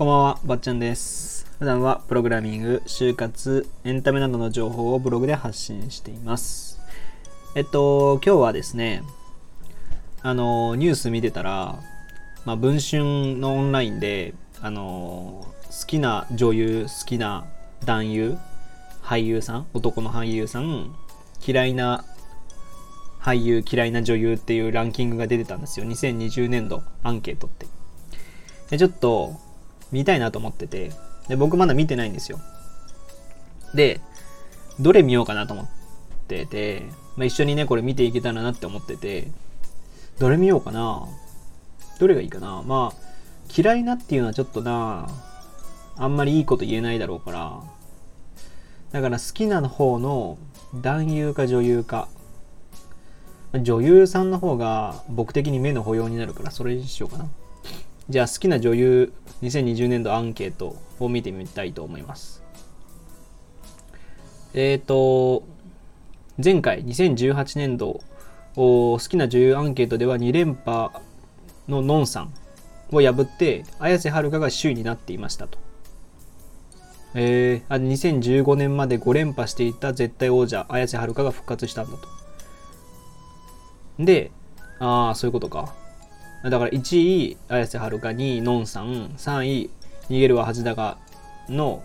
こんばんは、ばっちゃんです。普段はプログラミング、就活、エンタメなどの情報をブログで発信しています。えっと、今日はですね、あの、ニュース見てたら、まあ、文春のオンラインで、あの、好きな女優、好きな男優、俳優さん、男の俳優さん、嫌いな俳優、嫌いな女優っていうランキングが出てたんですよ。2020年度アンケートって。で、ちょっと見たいなと思ってて、で、僕まだ見てないんですよ。で、どれ見ようかなと思ってて、まあ、一緒にね、これ見ていけたらなって思ってて、どれ見ようかな。どれがいいかな。まあ、嫌いなっていうのはちょっとな、あんまりいいこと言えないだろうから、だから好きな方の男優か女優か、女優さんの方が僕的に目の保養になるからそれにしようかな。じゃあ好きな女優2020年度アンケートを見てみたいと思います。えっ、ー、と、前回2018年度好きな女優アンケートでは2連覇のノンさんを破って綾瀬はるかが首位になっていましたと。えー、あ2015年まで5連覇していた絶対王者綾瀬はるかが復活したんだと。で、ああ、そういうことか。だから1位、綾瀬はるか、2位、のんさん、3位、逃げるは恥だがの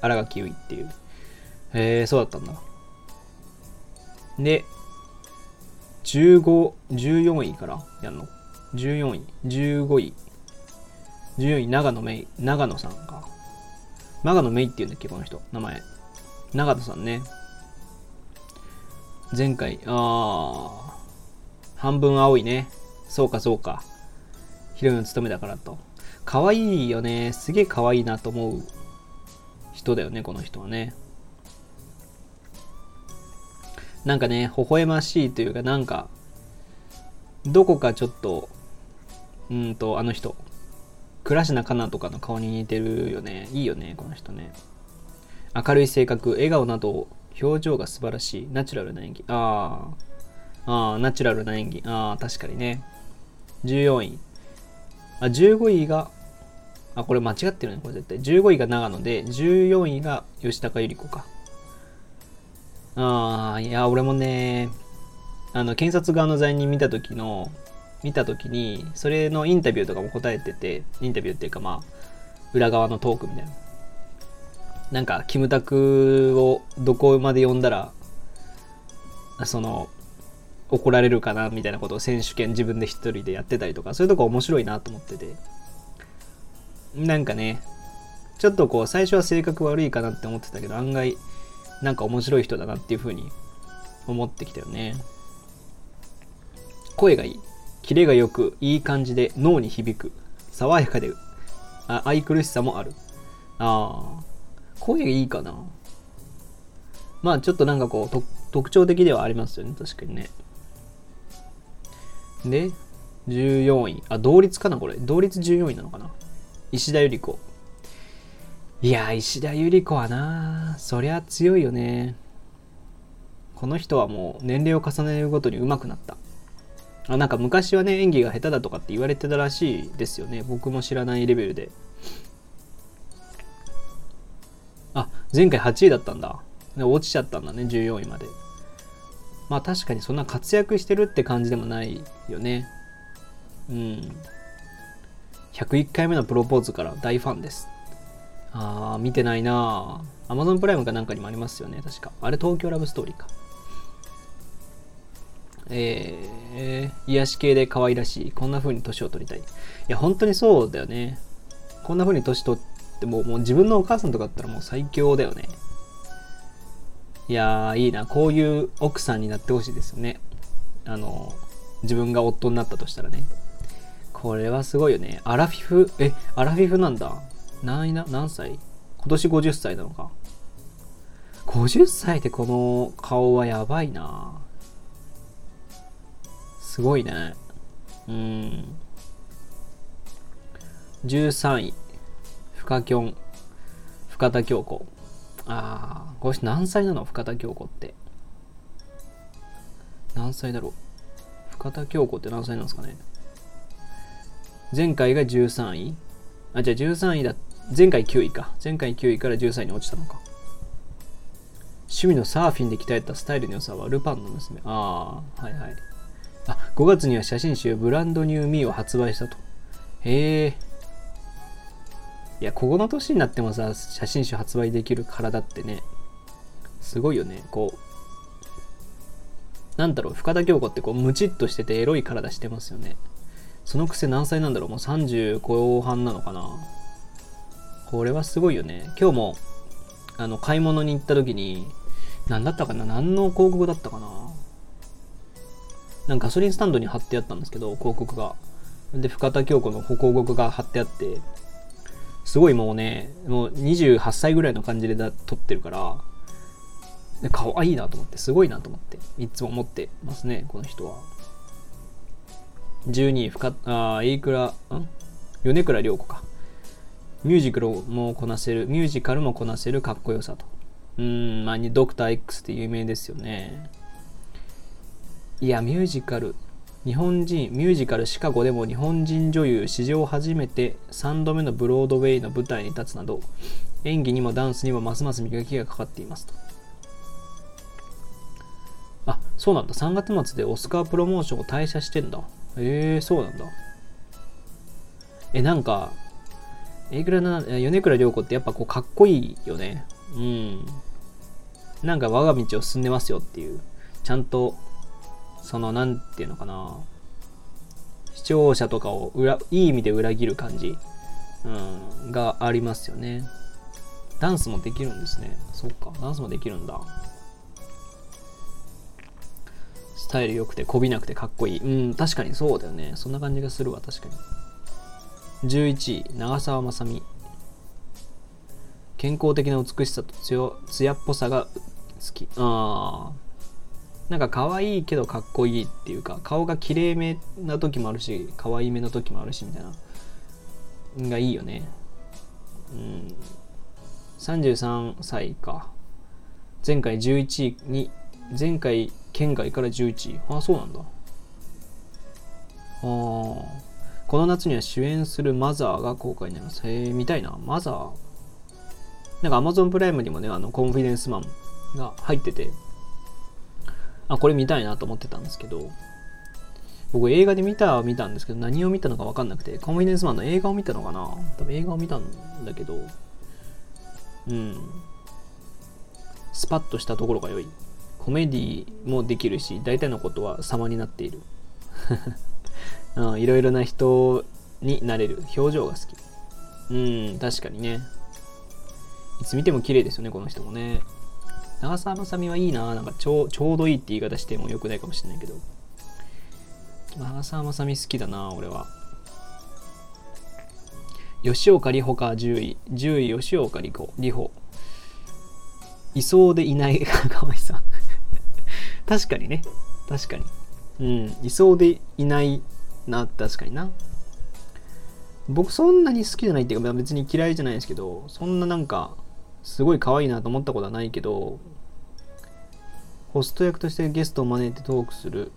新垣結衣っていう。へえ、そうだったんだ。で、15、14位からやんの ?14 位、15位、14位、長野めい、長野さんか。長野めいっていうんだっけ、この人、名前。長野さんね。前回、ああ、半分青いね。そうかそうか。ヒロインを務めたからと。可愛いよね。すげえ可愛いなと思う人だよね、この人はね。なんかね、微笑ましいというか、なんか、どこかちょっと、うんと、あの人、倉科カナとかの顔に似てるよね。いいよね、この人ね。明るい性格、笑顔など、表情が素晴らしい、ナチュラルな演技。ああ、ああ、ナチュラルな演技。ああ、確かにね。14位。あ、15位が、あ、これ間違ってるね、これ絶対。15位が長野で、14位が吉高由里子か。ああ、いや、俺もね、あの、検察側の罪人見た時の、見た時に、それのインタビューとかも答えてて、インタビューっていうかまあ、裏側のトークみたいな。なんか、キムタクをどこまで呼んだら、その、怒られるかなみたいなことを選手権自分で一人でやってたりとか、そういうとこ面白いなと思ってて。なんかね、ちょっとこう、最初は性格悪いかなって思ってたけど、案外、なんか面白い人だなっていう風に思ってきたよね。声がいい。キレがよく、いい感じで脳に響く。爽やかで、あ愛くるしさもある。ああ、声がいいかな。まあちょっとなんかこう、特徴的ではありますよね、確かにね。で、14位。あ、同率かなこれ。同率14位なのかな石田ゆり子。いや、石田ゆり子はな、そりゃ強いよね。この人はもう年齢を重ねるごとに上手くなった。あ、なんか昔はね、演技が下手だとかって言われてたらしいですよね。僕も知らないレベルで。あ、前回8位だったんだ。落ちちゃったんだね、14位まで。まあ確かにそんな活躍してるって感じでもないよね。うん。101回目のプロポーズから大ファンです。あー、見てないなぁ。Amazon プライムかなんかにもありますよね、確か。あれ東京ラブストーリーか。えー、癒し系で可愛らしい。こんな風に年を取りたい。いや、本当にそうだよね。こんな風に年取っても、もう自分のお母さんとかだったらもう最強だよね。いやー、いいな。こういう奥さんになってほしいですよね。あの、自分が夫になったとしたらね。これはすごいよね。アラフィフ、え、アラフィフなんだ。何、何歳？今年50歳なのか。50歳でこの顔はやばいな。すごいね。うん。13位。深きょん。深田恭子。ああ、この人何歳なの？深田恭子って。何歳だろう？深田恭子って何歳なんですかね？前回が13位あ、じゃあ13位だ前回9位か。前回9位から13位に落ちたのか。趣味のサーフィンで鍛えたスタイルの良さはルパンの娘。ああ、はいはい。あ、5月には写真集ブランドニューミーを発売したと。へえ。いや、ここの年になってもさ、写真集発売できる体ってね、すごいよね。こう、なんだろう、深田恭子ってこう、ムチっとしててエロい体してますよね。そのくせ何歳なんだろうもう30後半なのかなこれはすごいよね。今日も、あの、買い物に行った時に、何だったかな何の広告だったかななんかガソリンスタンドに貼ってあったんですけど、広告が。で、深田恭子の広告が貼ってあって、すごいもうね、もう28歳ぐらいの感じでだ撮ってるから、で可愛いなと思って、すごいなと思って、いつも思ってますね、この人は。12位、深、あ、飯倉、ん？米倉涼子か。ミュージカルもこなせる、ミュージカルもこなせるかっこよさと。うん、まあ、ドクター X って有名ですよね。いや、ミュージカル、日本人、ミュージカルシカゴでも日本人女優史上初めて3度目のブロードウェイの舞台に立つなど、演技にもダンスにもますます磨きがかかっていますと。あ、そうなんだ。3月末でオスカープロモーションを退社してんだ。えー、そうなんだ。え、なんか、えぐらな、米倉涼子ってやっぱこうかっこいいよね。うん。なんか我が道を進んでますよっていう。ちゃんと、その、なんていうのかな。視聴者とかを裏、いい意味で裏切る感じ、うん、がありますよね。ダンスもできるんですね。そっか、ダンスもできるんだ。スタイル良くて、こびなくてかっこいい。うん、確かにそうだよね。そんな感じがするわ、確かに。11位、長澤まさみ。健康的な美しさと艶っぽさが好き。ああ。なんか可愛いけどかっこいいっていうか、顔が綺麗めな時もあるし、可愛いめの時もあるし、みたいな。がいいよね。うん。33歳か。前回11位に、前回県外から11位。ああ、そうなんだ。ああ。この夏には主演するマザーが公開になります。へえ、見たいな。マザー。なんか Amazon プライムにもね、あの、コンフィデンスマンが入ってて、あ、これ見たいなと思ってたんですけど、僕映画で見たは見たんですけど、何を見たのか分かんなくて、コンフィデンスマンの映画を見たのかな多分映画を見たんだけど、うん。スパッとしたところが良い。コメディもできるし、大体のことは様になっている。うん、いろいろな人になれる表情が好き。うん、確かにね。いつ見ても綺麗ですよね、この人もね。長澤まさみはいいな。なんかちょちょうどいいって言い方してもよくないかもしれないけど。長澤まさみ好きだな、俺は。吉岡里帆か、10位。10位、吉岡里帆。里帆。いそうでいない かわいさ。確かにね。確かに。うん。いそうでいないな、確かにな。僕そんなに好きじゃないっていうか、別に嫌いじゃないですけど、そんななんか、すごい可愛いなと思ったことはないけど、ホスト役としてゲストを招いてトークする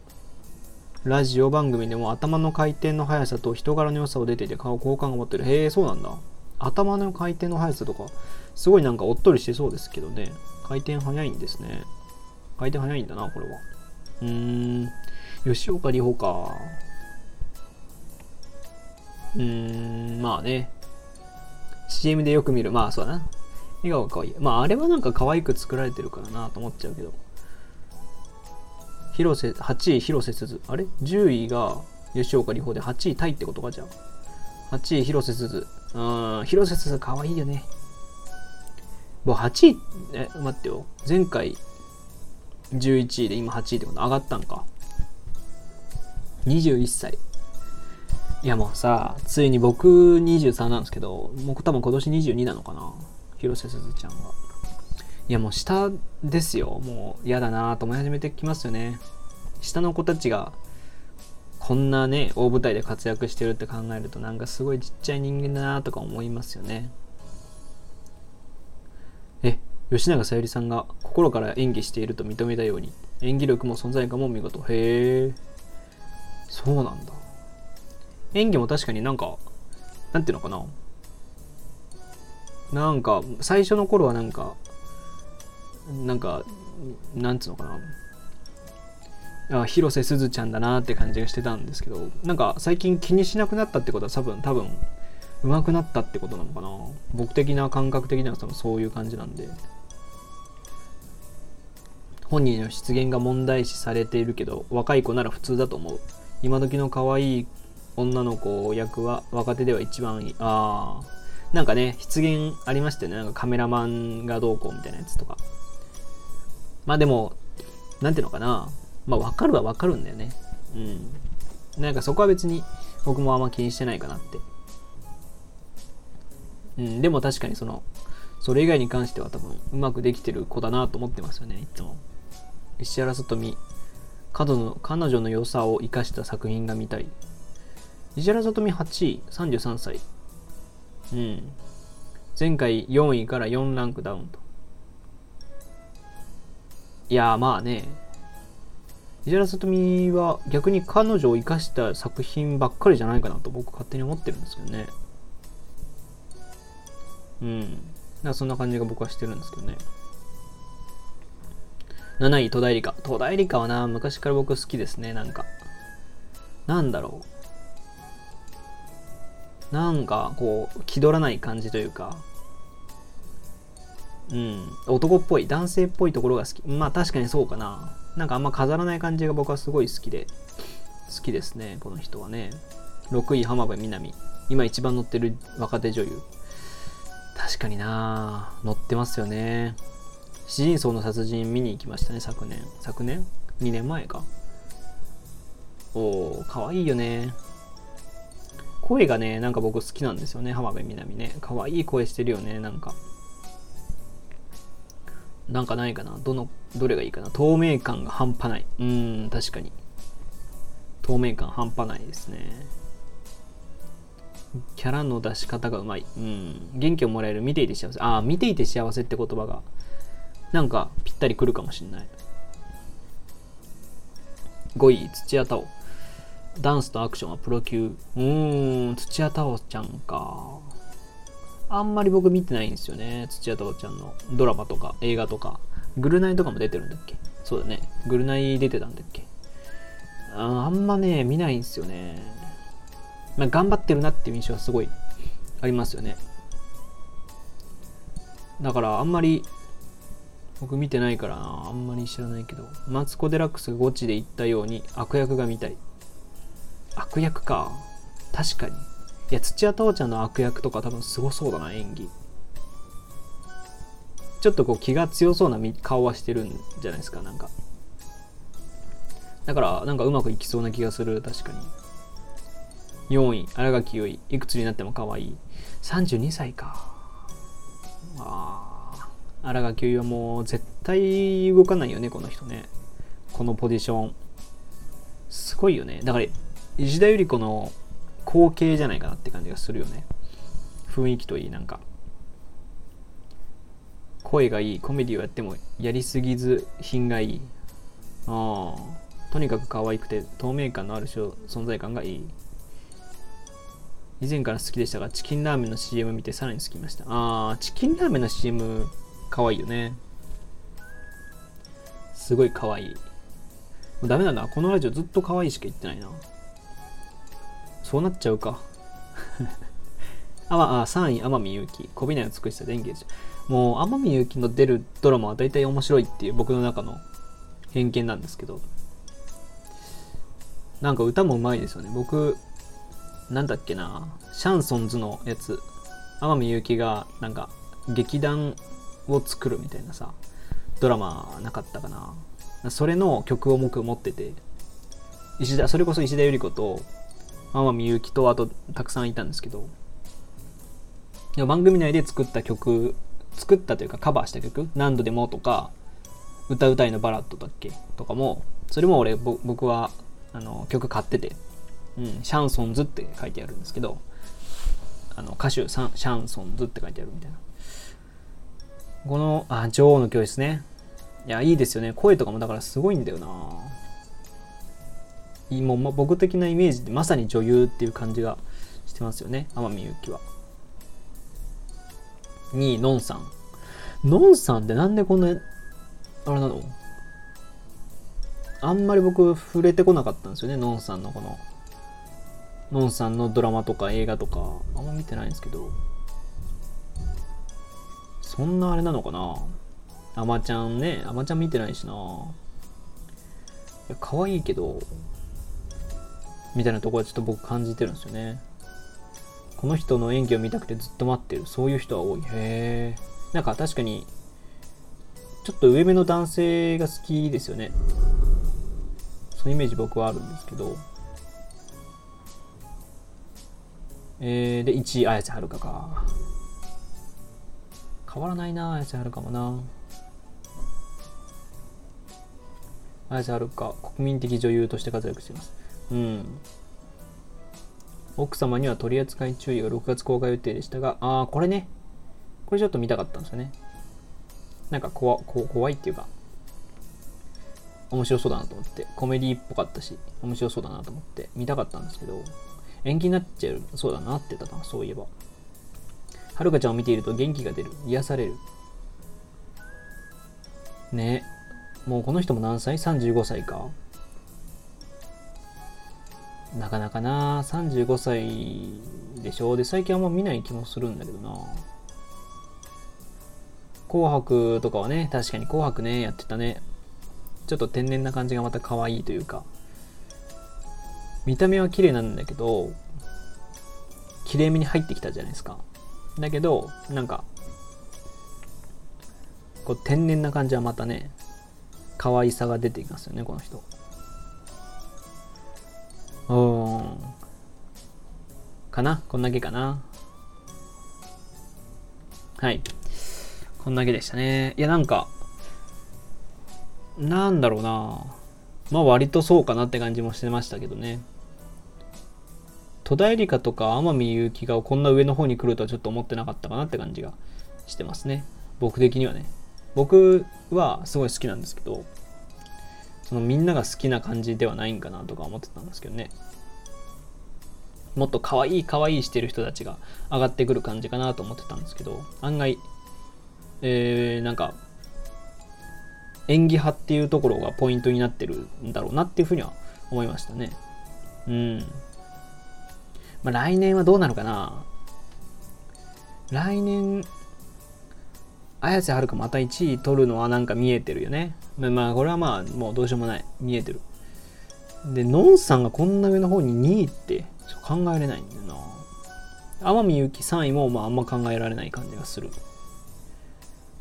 ラジオ番組でも頭の回転の速さと人柄の良さを出ていて顔好感が持ってる。へえ、そうなんだ。頭の回転の速さとか、すごいなんかおっとりしてそうですけどね。回転速いんですね。回転速いんだな、これは。うーん。吉岡里帆か。うーん、まあね。CM でよく見る。まあそうだな。笑顔が可愛い。まああれはなんか可愛く作られてるからなと思っちゃうけど。広瀬、8位広瀬すず。あれ ?10 位が吉岡里帆で8位タイってことかじゃあ。8位広瀬すず。うん、広瀬すず可愛いよね。もう8位、え、待ってよ。前回11位で今8位ってこと上がったんか。21歳。いやもうさ、ついに僕23なんですけど、僕多分今年22なのかな。広瀬すずちゃんは。いやもう下ですよ。もう嫌だなと思い始めてきますよね。下の子たちがこんなね、大舞台で活躍してるって考えるとなんかすごいちっちゃい人間だなとか思いますよね。え、吉永小百合さんが心から演技していると認めたように、演技力も存在感も見事。へえ、そうなんだ。演技も確かになんか、なんていうのかな。なんか最初の頃はなんかなんかなんつうのかな。あ広瀬すずちゃんだなって感じがしてたんですけどなんか最近気にしなくなったってことは多分多分上手くなったってことなのかな。僕的な感覚的には多分そういう感じなんで。本人の出現が問題視されているけど若い子なら普通だと思う。今時の可愛い女の子役は若手では一番いい。ああなんかね出現ありましたよね。なんかカメラマンがどうこうみたいなやつとか。まあでもなんていうのかな。まあ分かるは分かるんだよね。うん。なんかそこは別に僕もあんま気にしてないかなって。うん。でも確かにそのそれ以外に関しては多分うまくできてる子だなと思ってますよねいつも。石原さとみ。彼女の彼女の良さを生かした作品が見たい。石原さとみ8位33歳うん前回4位から4ランクダウンといやまあね石原さとみは逆に彼女を生かした作品ばっかりじゃないかなと僕勝手に思ってるんですけどねうんだそんな感じが僕はしてるんですけどね7位、戸田恵梨香。戸田恵梨香はな、昔から僕好きですね、なんか。なんだろう。なんか、こう、気取らない感じというか、うん、男っぽい、男性っぽいところが好き。まあ確かにそうかな。なんかあんま飾らない感じが僕はすごい好きで、好きですね、この人はね。6位、浜辺美波。今一番乗ってる若手女優。確かにな乗ってますよね。詩人層の殺人見に行きましたね、昨年。昨年 ?2 年前か。おー、かわいいよね。声がね、なんか僕好きなんですよね、浜辺美波ね。かわいい声してるよね、なんか。なんかないかなどの、どれがいいかな透明感が半端ない。うん、確かに。透明感半端ないですね。キャラの出し方がうまい。うん。元気をもらえる。見ていて幸せ。ああ、見ていて幸せって言葉がなんかぴったりくるかもしんない。5位、土屋太鳳。ダンスとアクションはプロ級。うーん、土屋太鳳ちゃんか。あんまり僕見てないんですよね。土屋太鳳ちゃんのドラマとか映画とか。グルナイとかも出てるんだっけ？そうだね。グルナイ出てたんだっけ？ああんまね、見ないんですよね。まあ、頑張ってるなっていう印象はすごいありますよね。だからあんまり僕見てないからあんまり知らないけどマツコ・デラックスがゴチで言ったように悪役が見たい悪役か。確かに。いや土屋太鳳ちゃんの悪役とか多分すごそうだな演技。ちょっとこう気が強そうな顔はしてるんじゃないですかなんか。だからなんかうまくいきそうな気がする。確かに。4位。新垣結衣。いくつになっても可愛い。32歳か。ああ新垣結衣はもう絶対動かないよね、この人ね。このポジション。すごいよね。だから、石田ゆり子の後継じゃないかなって感じがするよね。雰囲気といい、なんか。声がいい、コメディをやってもやりすぎず品がいい。ああ。とにかく可愛くて透明感のある存在感がいい。以前から好きでしたが、チキンラーメンの CM 見てさらに好きました。ああ、チキンラーメンの CM 可愛いよね。すごい可愛い。もうダメだな。このラジオずっと可愛いしか言ってないな。そうなっちゃうか。あ、まあ、3位、天海祐希。こびない美しさで演技です。もう、天海祐希の出るドラマは大体面白いっていう僕の中の偏見なんですけど。なんか歌もうまいですよね。僕、なんだっけな。シャンソンズのやつ。天海祐希が、なんか、劇団を作るみたいなさドラマなかったかなそれの曲を僕持ってて石田それこそ石田ゆり子と天海祐希とあとたくさんいたんですけど番組内で作った曲作ったというかカバーした曲「何度でも」とか「歌うたいのバラッド」だっけとかもそれも俺僕はあの曲買ってて、うん、シャンソンズって書いてあるんですけどあの歌手シャンソンズって書いてあるみたいなこの、あ、女王の教室ね。いや、いいですよね。声とかもだからすごいんだよな。もう、ま、僕的なイメージでまさに女優っていう感じがしてますよね。天海祐希は。2位、のんさん。のんさんってなんでこんな、あれなの？あんまり僕触れてこなかったんですよね、のんさんのこの、のんさんのドラマとか映画とか、あんま見てないんですけど、そんなあれなのかな？あまちゃんね、あまちゃん見てないしな。いや、可愛いけど、みたいなところはちょっと僕感じてるんですよね。この人の演技を見たくてずっと待ってる。そういう人は多い。へえ。なんか確かに、ちょっと上目の男性が好きですよね。そのイメージ僕はあるんですけど。えー、で、1位、綾瀬はるかか。変わらないな、綾瀬はるかもな。綾瀬はるか、国民的女優として活躍しています。うん。奥様には取り扱い注意が6月公開予定でしたが、ああ、これね。これちょっと見たかったんですよね。なんか怖怖いっていうか、面白そうだなと思って、コメディっぽかったし、面白そうだなと思って見たかったんですけど、延期になっちゃうそうだなってたな、そういえば。はるかちゃんを見ていると元気が出る。癒される。ねえもうこの人も何歳 ?35 歳か。なかなかな35歳でしょで、最近あんま見ない気もするんだけどな紅白とかはね、確かに紅白ね、やってたね。ちょっと天然な感じがまた可愛いというか、見た目は綺麗なんだけど、綺麗めに入ってきたじゃないですか。だけど、なんか、こう天然な感じはまたね、可愛さが出てきますよね、この人。うん。かな？こんだけかな？はい。こんだけでしたね。いや、なんか、なんだろうな。まあ割とそうかなって感じもしてましたけどね。戸田恵梨香とか天海祐希がこんな上の方に来るとはちょっと思ってなかったかなって感じがしてますね。僕的にはね。僕はすごい好きなんですけど、そのみんなが好きな感じではないんかなとか思ってたんですけどね。もっと可愛い可愛いしてる人たちが上がってくる感じかなと思ってたんですけど、案外、えー、なんか、演技派っていうところがポイントになってるんだろうなっていうふうには思いましたね。うん。まあ来年はどうなるかな来年、綾瀬はるかまた1位取るのはなんか見えてるよね。まあこれはまあもうどうしようもない。見えてる。で、のんさんがこんな上の方に2位って考えれないんだよな。天海祐希3位もまああんま考えられない感じがする。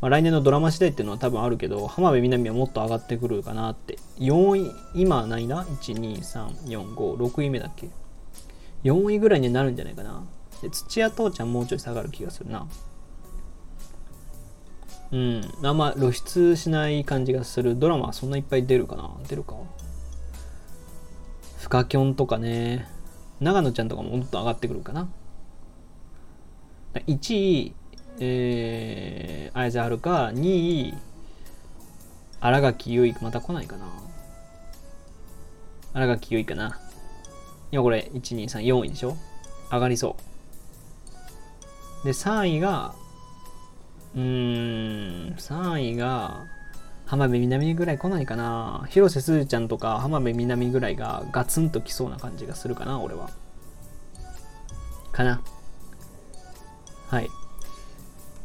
まあ、来年のドラマ次第っていうのは多分あるけど、浜辺美波はもっと上がってくるかなって。4位、今何だ ?1、2、3、4、5、6位目だっけ ?4 位ぐらいになるんじゃないかな。で土屋父ちゃんもうちょい下がる気がするな。うん。あんま露出しない感じがする。ドラマはそんないっぱい出るかな出るかフカキョンとかね。長野ちゃんとかももっと上がってくるかな。1位、えー、綾瀬はるか、2位、新垣結衣、また来ないかな。新垣結衣かな。今これ、1、2、3、4位でしょ上がりそう。で、3位が、うーん、3位が、浜辺美波ぐらい来ないかな。広瀬すずちゃんとか浜辺美波ぐらいがガツンと来そうな感じがするかな、俺は。かな。はい。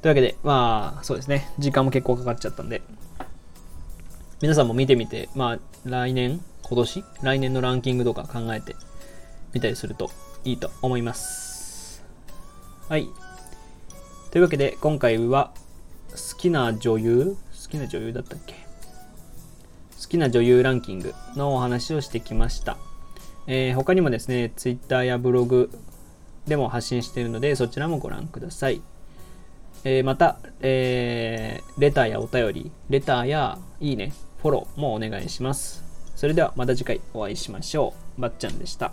というわけで、まあ、そうですね。時間も結構かかっちゃったんで、皆さんも見てみて、まあ、来年、今年、来年のランキングとか考えてみたりするといいと思います。はい。というわけで、今回は、好きな女優好きな女優だったっけ？好きな女優ランキングのお話をしてきました。えー、他にもですね、Twitter やブログでも発信しているので、そちらもご覧ください。えー、また、えー、レターやお便り、レターやいいね、フォローもお願いします。それではまた次回お会いしましょう。ばっちゃんでした。